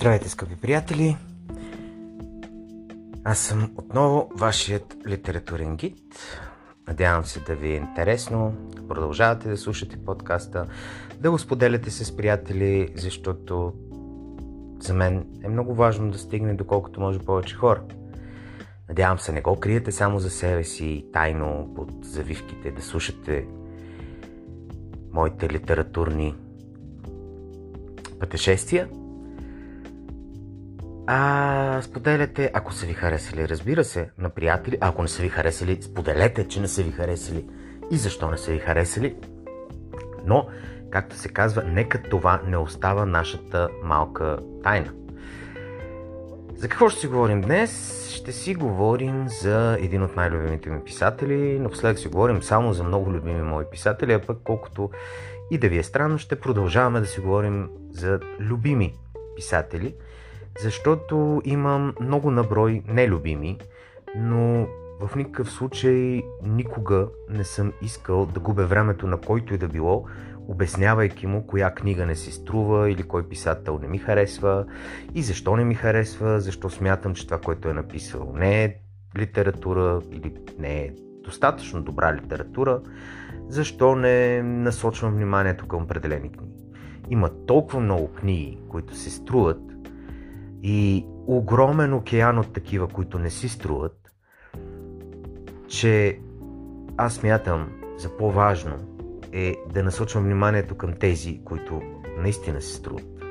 Здравейте, скъпи приятели! Аз съм отново вашият литературен гид. Надявам се да ви е интересно, продължавате да слушате подкаста, да го споделяте с приятели, защото за мен е много важно да стигне доколкото може повече хора. Надявам се, не го криете само за себе си, тайно под завивките, да слушате моите литературни пътешествия – а, споделяте, ако са ви харесали, разбира се, на приятели. А ако не са ви харесали, споделете, че не са ви харесали и защо не са ви харесали. Но, както се казва, нека това не остава нашата малка тайна. За какво ще си говорим днес? Ще си говорим за един от най-любимите ми писатели. Напоследък си говорим само за много любими мои писатели, а пък колкото и да ви е странно, ще продължаваме да си говорим за любими писатели – защото имам много наброй нелюбими, но в никакъв случай никога не съм искал да губя времето на който и да било, обяснявайки му коя книга не си струва или кой писател не ми харесва и защо не ми харесва, защо смятам, че това, което е написал не е литература или не е достатъчно добра литература, защо не насочвам вниманието към определени книги. Има толкова много книги, които се струват и огромен океан от такива, които не си струват, че аз мятам за по-важно е да насочвам вниманието към тези, които наистина се струват.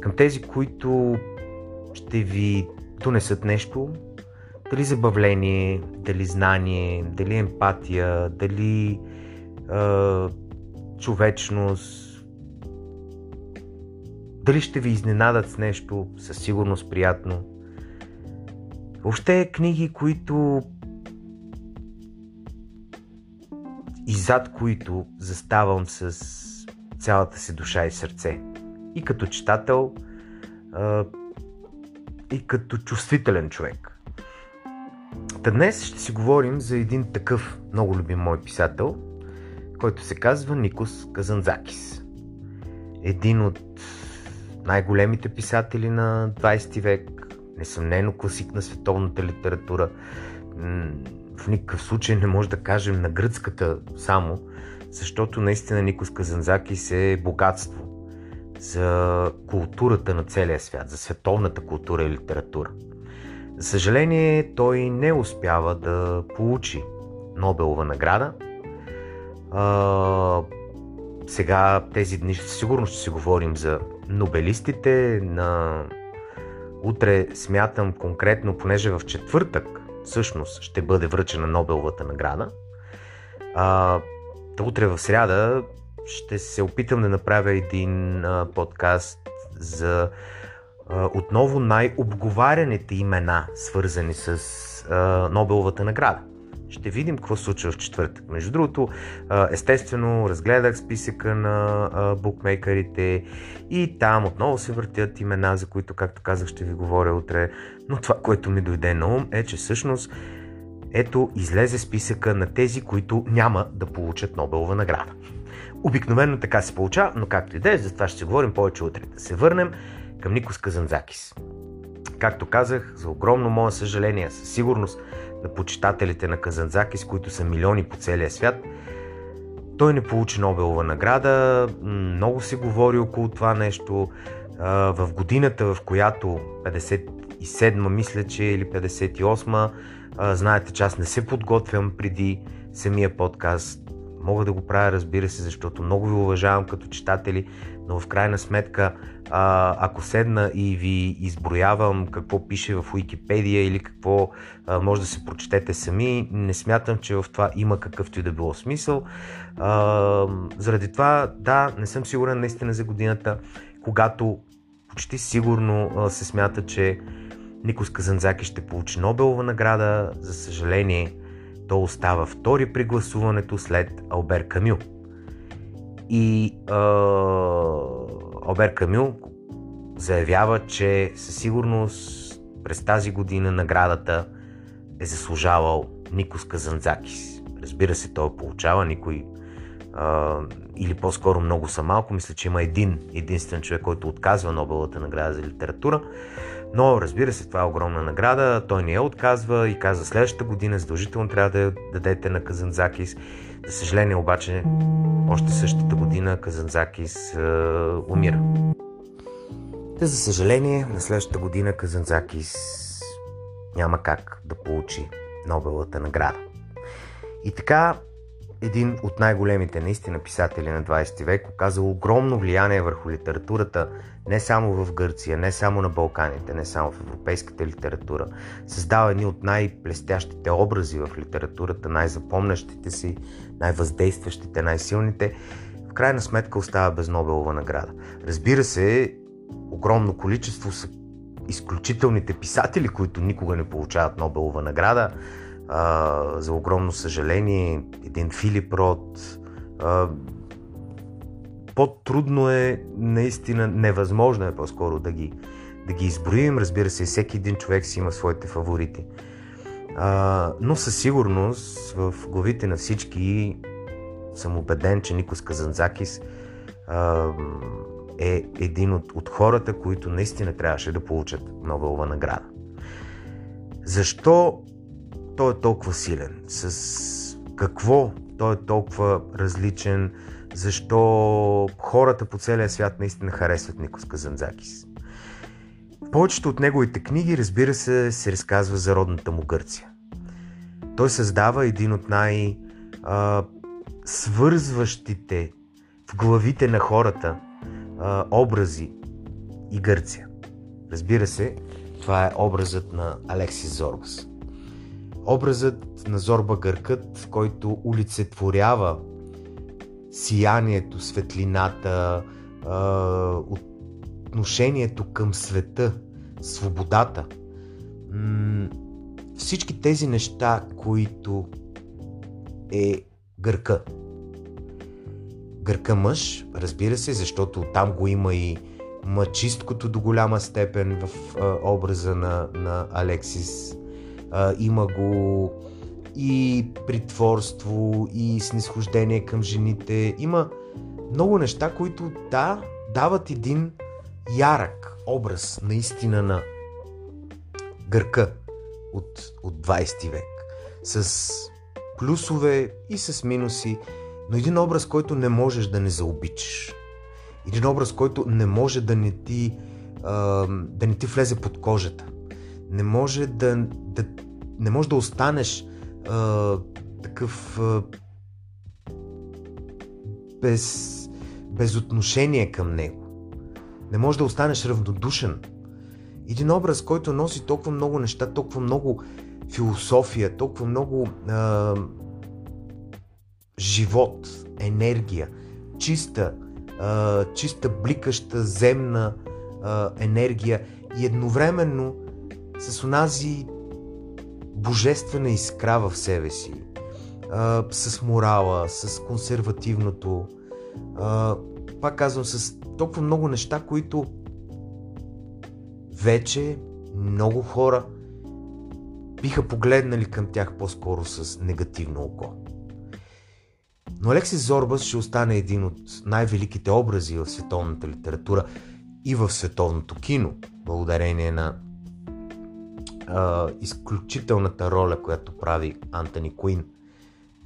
Към тези, които ще ви донесат нещо, дали забавление, дали знание, дали емпатия, дали е, човечност, дали ще ви изненадат с нещо, със сигурност приятно. Въобще книги, които и зад които заставам с цялата си душа и сърце. И като читател, и като чувствителен човек. Та днес ще си говорим за един такъв много любим мой писател, който се казва Никос Казанзакис. Един от най-големите писатели на 20 век, несъмнено класик на световната литература. В никакъв случай не може да кажем на гръцката само, защото наистина Никос Казанзакис е богатство за културата на целия свят, за световната култура и литература. За съжаление, той не успява да получи Нобелова награда. А, сега тези дни сигурно ще си говорим за нобелистите на утре смятам конкретно, понеже в четвъртък всъщност ще бъде връчена Нобеловата награда. А, утре в сряда ще се опитам да направя един а, подкаст за а, отново най-обговаряните имена, свързани с а, Нобеловата награда. Ще видим какво се случва в четвъртък. Между другото, естествено, разгледах списъка на букмейкерите и там отново се въртят имена, за които, както казах, ще ви говоря утре. Но това, което ми дойде на ум е, че всъщност ето излезе списъка на тези, които няма да получат Нобелова награда. Обикновено така се получава, но както и да е, за това ще говорим повече утре. Да се върнем към Никос Казанзакис. Както казах, за огромно мое съжаление, със сигурност на почитателите на Казанзакис, които са милиони по целия свят. Той не получи Нобелова награда, много се говори около това нещо. В годината, в която 57-ма, мисля, че или 58-ма, знаете, че аз не се подготвям преди самия подкаст. Мога да го правя, разбира се, защото много ви уважавам като читатели, но в крайна сметка, а, ако седна и ви изброявам какво пише в Уикипедия или какво а, може да се прочетете сами, не смятам, че в това има какъвто и да било смисъл. А, заради това, да, не съм сигурен наистина за годината, когато почти сигурно а, се смята, че Никос Казанзаки ще получи Нобелова награда. За съжаление, то остава втори при гласуването след Албер Камю. И Обер Камю заявява, че със сигурност през тази година наградата е заслужавал Никос Казанзакис. Разбира се, той получава, никой а, или по-скоро много са малко. Мисля, че има един единствен човек, който отказва Нобеловата награда за литература. Но, разбира се, това е огромна награда. Той не я отказва и казва следващата година задължително трябва да дадете на Казанзакис. За съжаление обаче, още същата година Казанзакис умира. Та, за съжаление, на следващата година Казанзакис няма как да получи Нобелата награда. И така, един от най-големите наистина писатели на 20 век оказал огромно влияние върху литературата не само в Гърция, не само на Балканите, не само в европейската литература. Създава едни от най-блестящите образи в литературата, най-запомнящите си, най-въздействащите, най-силните. В крайна сметка остава без Нобелова награда. Разбира се, огромно количество са изключителните писатели, които никога не получават Нобелова награда. А, за огромно съжаление, един Филип Рот. А, по-трудно е, наистина невъзможно е по-скоро да ги, да ги изброим. Разбира се, всеки един човек си има своите фаворити. А, но със сигурност в главите на всички съм убеден, че Никос Казанзакис а, е един от, от хората, които наистина трябваше да получат Нобелова награда. Защо той е толкова силен? С какво той е толкова различен? Защо хората по целия свят наистина харесват Никос Казанзакис? Повечето от неговите книги, разбира се, се разказва за родната му Гърция. Той създава един от най- свързващите в главите на хората а, образи и Гърция. Разбира се, това е образът на Алексис Зорбас. Образът на Зорба Гъркът, който улицетворява сиянието, светлината, отношението към света, свободата. Всички тези неща, които е гърка. Гърка мъж, разбира се, защото там го има и мъчисткото до голяма степен в а, образа на, на Алексис. А, има го и притворство, и снисхождение към жените. Има много неща, които да, дават един ярък образ наистина на гърка от, от 20 век. С плюсове и с минуси, но един образ, който не можеш да не заобичаш. Един образ, който не може да не ти, да не ти влезе под кожата. Не може да, да, не може да останеш а, такъв а, без, без отношение към него. Не може да останеш равнодушен. Един образ, който носи толкова много неща, толкова много философия, толкова много а, живот, енергия, чиста, а, чиста бликаща земна а, енергия и едновременно с онази божествена искра в себе си, а, с морала, с консервативното, а, пак казвам, с толкова много неща, които вече много хора биха погледнали към тях по-скоро с негативно око. Но Алексис Зорбас ще остане един от най-великите образи в световната литература и в световното кино, благодарение на а, изключителната роля, която прави Антони Куин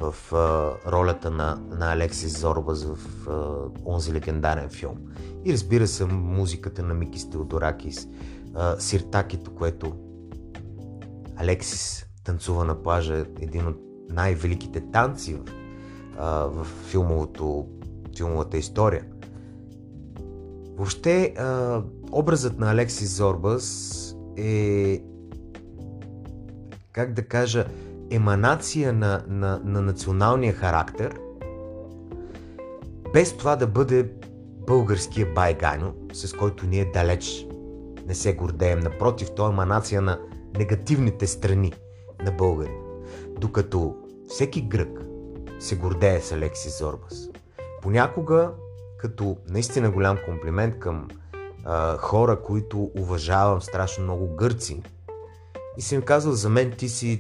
в а, ролята на, на Алексис Зорбас в а, онзи легендарен филм. И разбира се, музиката на Микис Теодоракис, а, Сиртакито, което Алексис танцува на плажа, един от най-великите танци в, а, в филмовото, филмовата история. Въобще, а, образът на Алексис Зорбас е, как да кажа, еманация на, на, на националния характер, без това да бъде българския байганю, с който ние далеч не се гордеем. Напротив, той е еманация на негативните страни на българи. Докато всеки грък се гордее с Алексис Зорбас. Понякога, като наистина голям комплимент към а, хора, които уважавам страшно много гърци, и съм казал, за мен ти си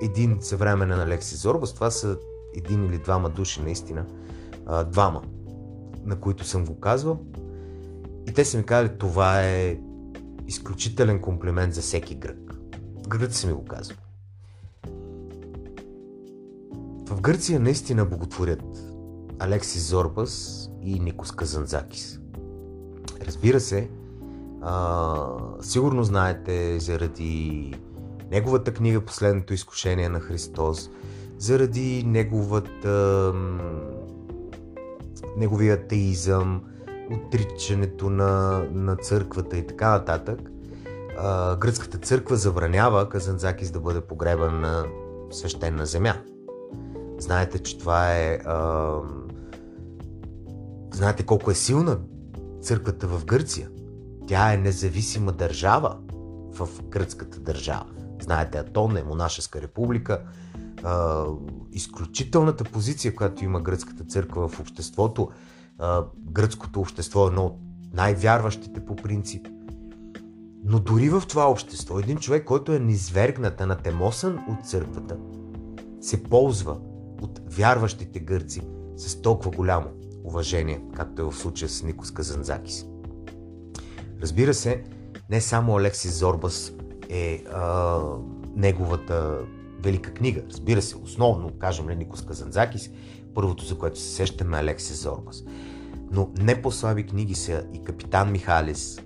един съвременен Алексис Зорбас, това са един или двама души наистина, а, двама, на които съм го казвал. И те са ми казали, това е изключителен комплимент за всеки грък. Гръци са ми го казвали. В Гърция наистина боготворят Алексис Зорбас и Никос Казанзакис. Разбира се, а, сигурно знаете заради неговата книга Последното изкушение на Христос, заради неговата, неговия атеизъм, отричането на, на църквата и така нататък. А, гръцката църква забранява Казанзакис да бъде погребан на свещена земя. Знаете, че това е. А, знаете колко е силна църквата в Гърция. Тя е независима държава в гръцката държава. Знаете, Атон е монашеска република. А, изключителната позиция, която има гръцката църква в обществото. А, гръцкото общество е едно от най-вярващите по принцип. Но дори в това общество, един човек, който е низвергнат, анатемосан от църквата, се ползва от вярващите гърци с толкова голямо уважение, както е в случая с Никос Казанзакис. Разбира се, не само Алексис Зорбас е а, неговата велика книга. Разбира се, основно, кажем ли Никос Казанзакис, първото, за което се сещаме е Алексис Зорбас. Но не по-слаби книги са и Капитан Михалис,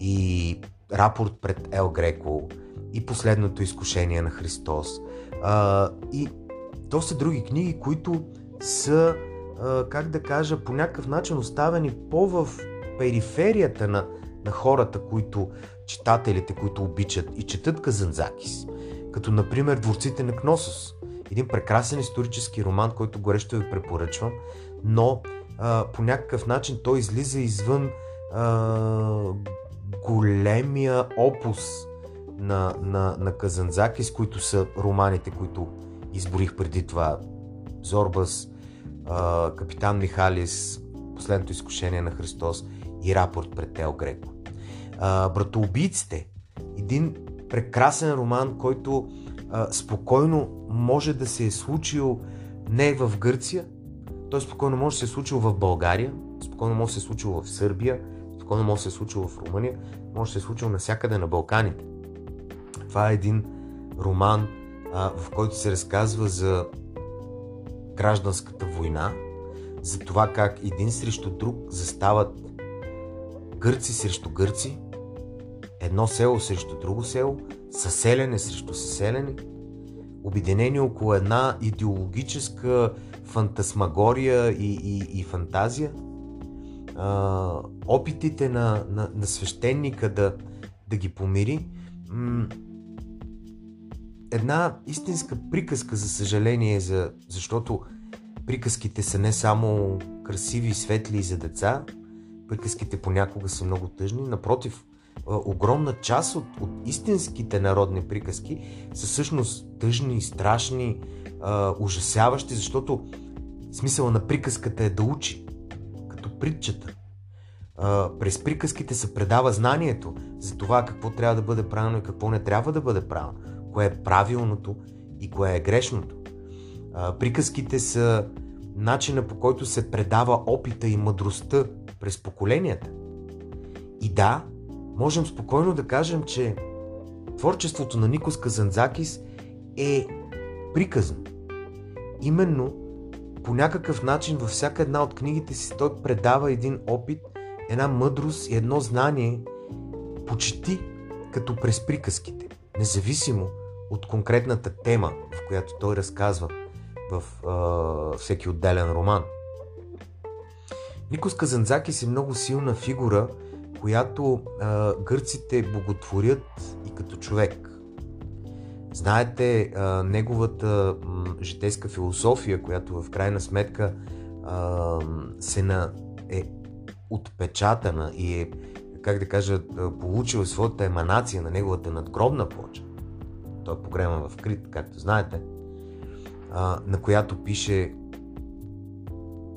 и Рапорт пред Ел Греко, и Последното изкушение на Христос, а, и доста други книги, които са, как да кажа, по някакъв начин оставени по-в периферията на, на хората, които, читателите, които обичат и четат Казанзакис. Като, например, Дворците на Кносос. Един прекрасен исторически роман, който горещо ви препоръчвам, но а, по някакъв начин той излиза извън а, големия опус на, на, на Казанзакис, които са романите, които изборих преди това Зорбас, Капитан Михалис, Последното изкушение на Христос и Рапорт пред Тео Греко. Братоубийците, един прекрасен роман, който спокойно може да се е случил не в Гърция, той спокойно може да се е случил в България, спокойно може да се е случил в Сърбия, спокойно може да се е случил в Румъния, може да се е случил навсякъде на Балканите. Това е един роман, а, в който се разказва за гражданската война, за това как един срещу друг застават гърци срещу гърци, едно село срещу друго село, съселене срещу съселене, обединени около една идеологическа фантасмагория и, и, и фантазия. А, опитите на, на, на свещеника да, да ги помири. М- една истинска приказка, за съжаление, за, защото приказките са не само красиви и светли за деца, приказките понякога са много тъжни, напротив, огромна част от, от истинските народни приказки са всъщност тъжни, страшни, ужасяващи, защото смисъла на приказката е да учи, като притчата. През приказките се предава знанието за това какво трябва да бъде правилно и какво не трябва да бъде правилно кое е правилното и кое е грешното. Приказките са начина по който се предава опита и мъдростта през поколенията. И да, можем спокойно да кажем, че творчеството на Никос Казанзакис е приказно. Именно по някакъв начин във всяка една от книгите си той предава един опит, една мъдрост и едно знание почти като през приказките. Независимо от конкретната тема, в която той разказва в а, всеки отделен роман. Никос Казанзакис е много силна фигура, която а, гърците боготворят и като човек. Знаете, а, неговата м, житейска философия, която в крайна сметка а, се на, е отпечатана и е, как да кажа, получила своята еманация на неговата надгробна плоча той е погребан в Крит, както знаете, а, на която пише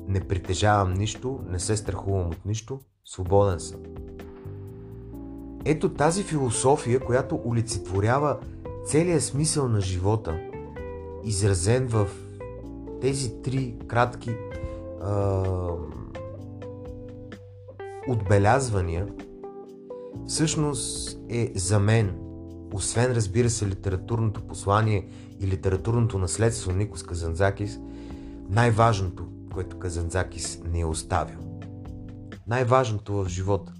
не притежавам нищо, не се страхувам от нищо, свободен съм. Ето тази философия, която олицетворява целият смисъл на живота, изразен в тези три кратки а, отбелязвания всъщност е за мен, освен разбира се литературното послание и литературното наследство на Никос Казанзакис, най-важното, което Казанзакис не е оставил. Най-важното в живота.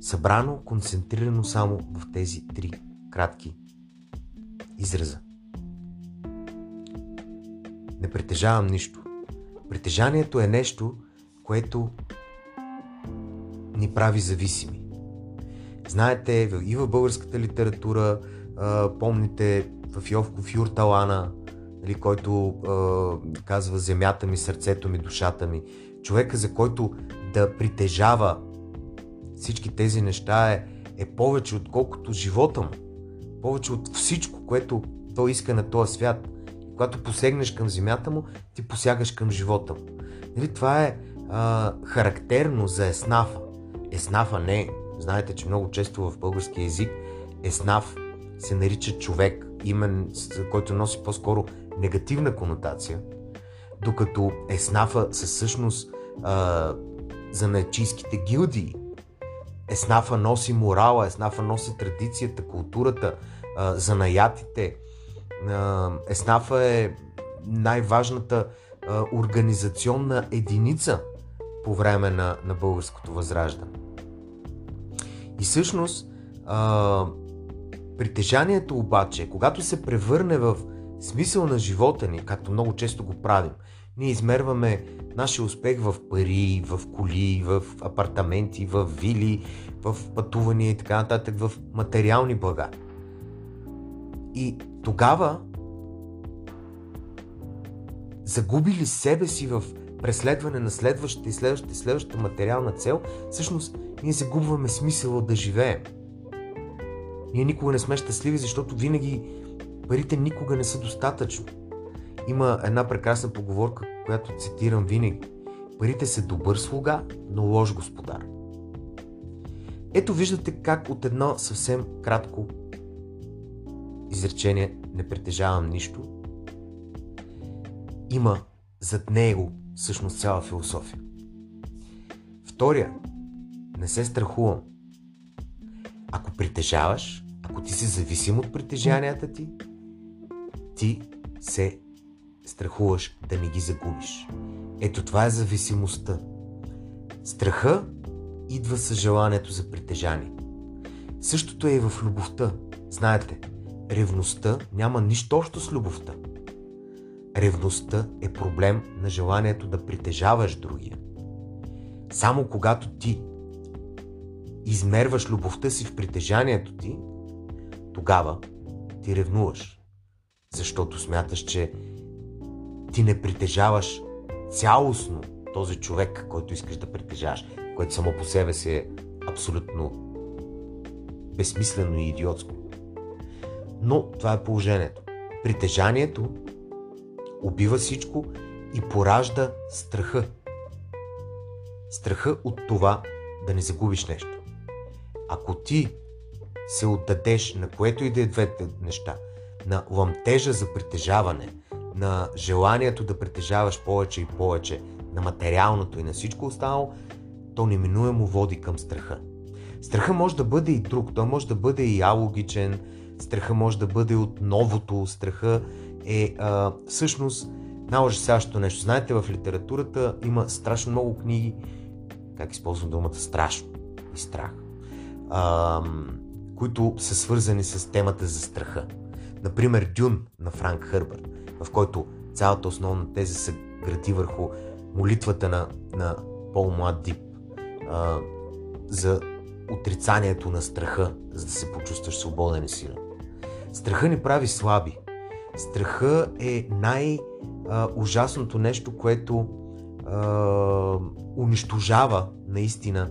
Събрано, концентрирано само в тези три кратки израза. Не притежавам нищо. Притежанието е нещо, което ни прави зависими. Знаете, и в българската литература, помните в Йовков Юрталана, нали, който казва земята ми, сърцето ми, душата ми. Човека, за който да притежава всички тези неща е, е повече отколкото живота му. Повече от всичко, което той иска на този свят. Когато посегнеш към земята му, ти посягаш към живота му. Нали, това е а, характерно за еснафа. Еснафа не. Знаете, че много често в български язик еснаф се нарича човек, имен, който носи по-скоро негативна конотация, докато еснафа със същност а, за наечийските гилдии. Еснафа носи морала, еснафа носи традицията, културата, а, занаятите. А, еснафа е най-важната а, организационна единица по време на, на българското възраждане. И всъщност а, притежанието обаче, когато се превърне в смисъл на живота ни, както много често го правим, ние измерваме нашия успех в пари, в коли, в апартаменти, в вили, в пътувания и така нататък, в материални блага. И тогава, загубили себе си в преследване на следващата и следващата и следващата материална цел, всъщност ние загубваме смисъла да живеем. Ние никога не сме щастливи, защото винаги парите никога не са достатъчно. Има една прекрасна поговорка, която цитирам винаги. Парите са добър слуга, но лош господар. Ето виждате как от едно съвсем кратко изречение не притежавам нищо, има зад него всъщност цяла философия. Втория, не се страхувам. Ако притежаваш, ако ти си зависим от притежанията ти, ти се страхуваш да не ги загубиш. Ето това е зависимостта. Страха идва с желанието за притежание. Същото е и в любовта. Знаете, ревността няма нищо общо с любовта. Ревността е проблем на желанието да притежаваш другия. Само когато ти измерваш любовта си в притежанието ти, тогава ти ревнуваш. Защото смяташ, че ти не притежаваш цялостно този човек, който искаш да притежаваш, което само по себе си е абсолютно безсмислено и идиотско. Но това е положението. Притежанието убива всичко и поражда страха. Страха от това да не загубиш нещо. Ако ти се отдадеш на което и да е двете неща, на ламтежа за притежаване, на желанието да притежаваш повече и повече, на материалното и на всичко останало, то неминуемо води към страха. Страха може да бъде и друг, той може да бъде и алогичен, страха може да бъде от новото, страха е а, всъщност най-ужасяващото нещо. Знаете, в литературата има страшно много книги, как използвам думата? Страшно. И страх, а, които са свързани с темата за страха. Например, Дюн на Франк Хърбърт, в който цялата основна теза се гради върху молитвата на, на Пол Млад Дип а, за отрицанието на страха, за да се почувстваш свободен и силен. Страха ни прави слаби. Страха е най-ужасното нещо, което а, унищожава наистина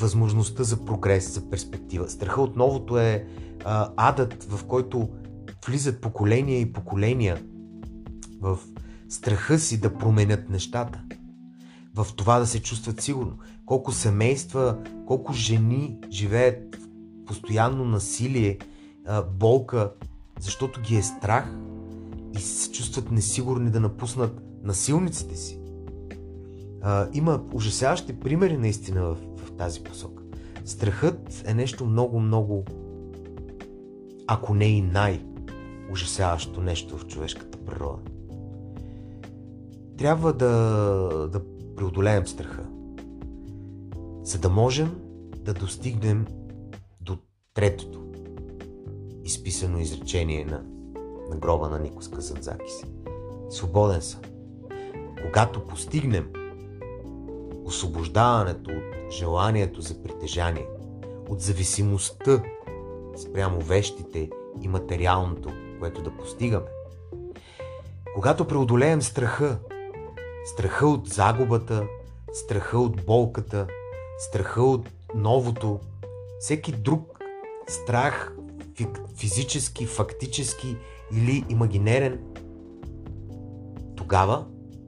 възможността за прогрес, за перспектива. Страха от новото е а, адът, в който влизат поколения и поколения в страха си да променят нещата, в това да се чувстват сигурно. Колко семейства, колко жени живеят в постоянно насилие, болка, защото ги е страх и се чувстват несигурни да напуснат насилниците си. Има ужасяващи примери наистина в тази посока. Страхът е нещо много, много, ако не и най-ужасяващо нещо в човешката природа. Трябва да, да преодолеем страха, за да можем да достигнем до третото изписано изречение на, на гроба на Никос Казанзакис. Свободен съм. Когато постигнем освобождаването от желанието за притежание, от зависимостта спрямо вещите и материалното, което да постигаме. Когато преодолеем страха, страха от загубата, страха от болката, страха от новото, всеки друг страх, физически, фактически или имагинерен, тогава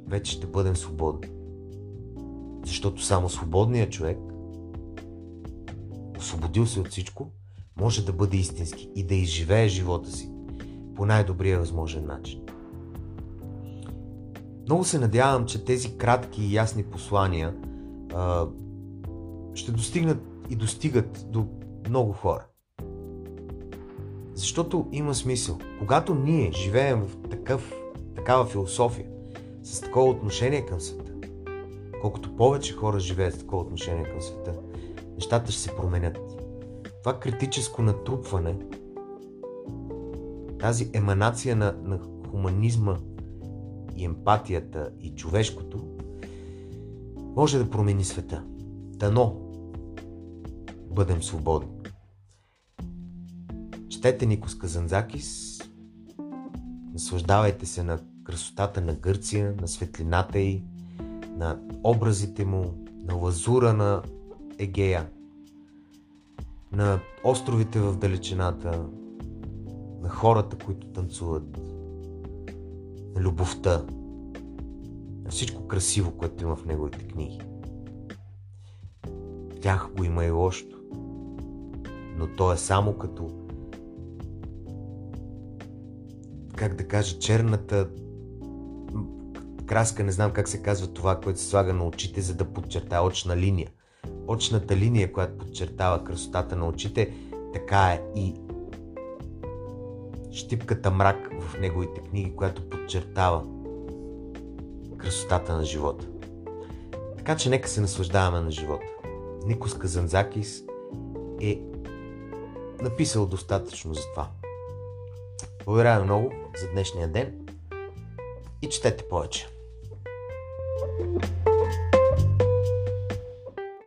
вече ще бъдем свободни. Защото само свободният човек, освободил се от всичко, може да бъде истински и да изживее живота си по най-добрия възможен начин. Много се надявам, че тези кратки и ясни послания а, ще достигнат и достигат до много хора. Защото има смисъл. Когато ние живеем в такъв, такава философия, с такова отношение към света, колкото повече хора живеят с такова отношение към света, нещата ще се променят. Това критическо натрупване, тази еманация на, на хуманизма и емпатията и човешкото, може да промени света. Дано бъдем свободни. Четете Никос Казанзакис, наслаждавайте се на красотата на Гърция, на светлината й, на образите му, на лазура на Егея, на островите в далечината, на хората, които танцуват, на любовта, на всичко красиво, което има в неговите книги. В тях го има и лошото, но то е само като как да кажа, черната краска, не знам как се казва това, което се слага на очите, за да подчертая очна линия. Очната линия, която подчертава красотата на очите, така е и щипката мрак в неговите книги, която подчертава красотата на живота. Така че нека се наслаждаваме на живота. Никос Казанзакис е написал достатъчно за това. Благодаря много за днешния ден и четете повече. Thank you.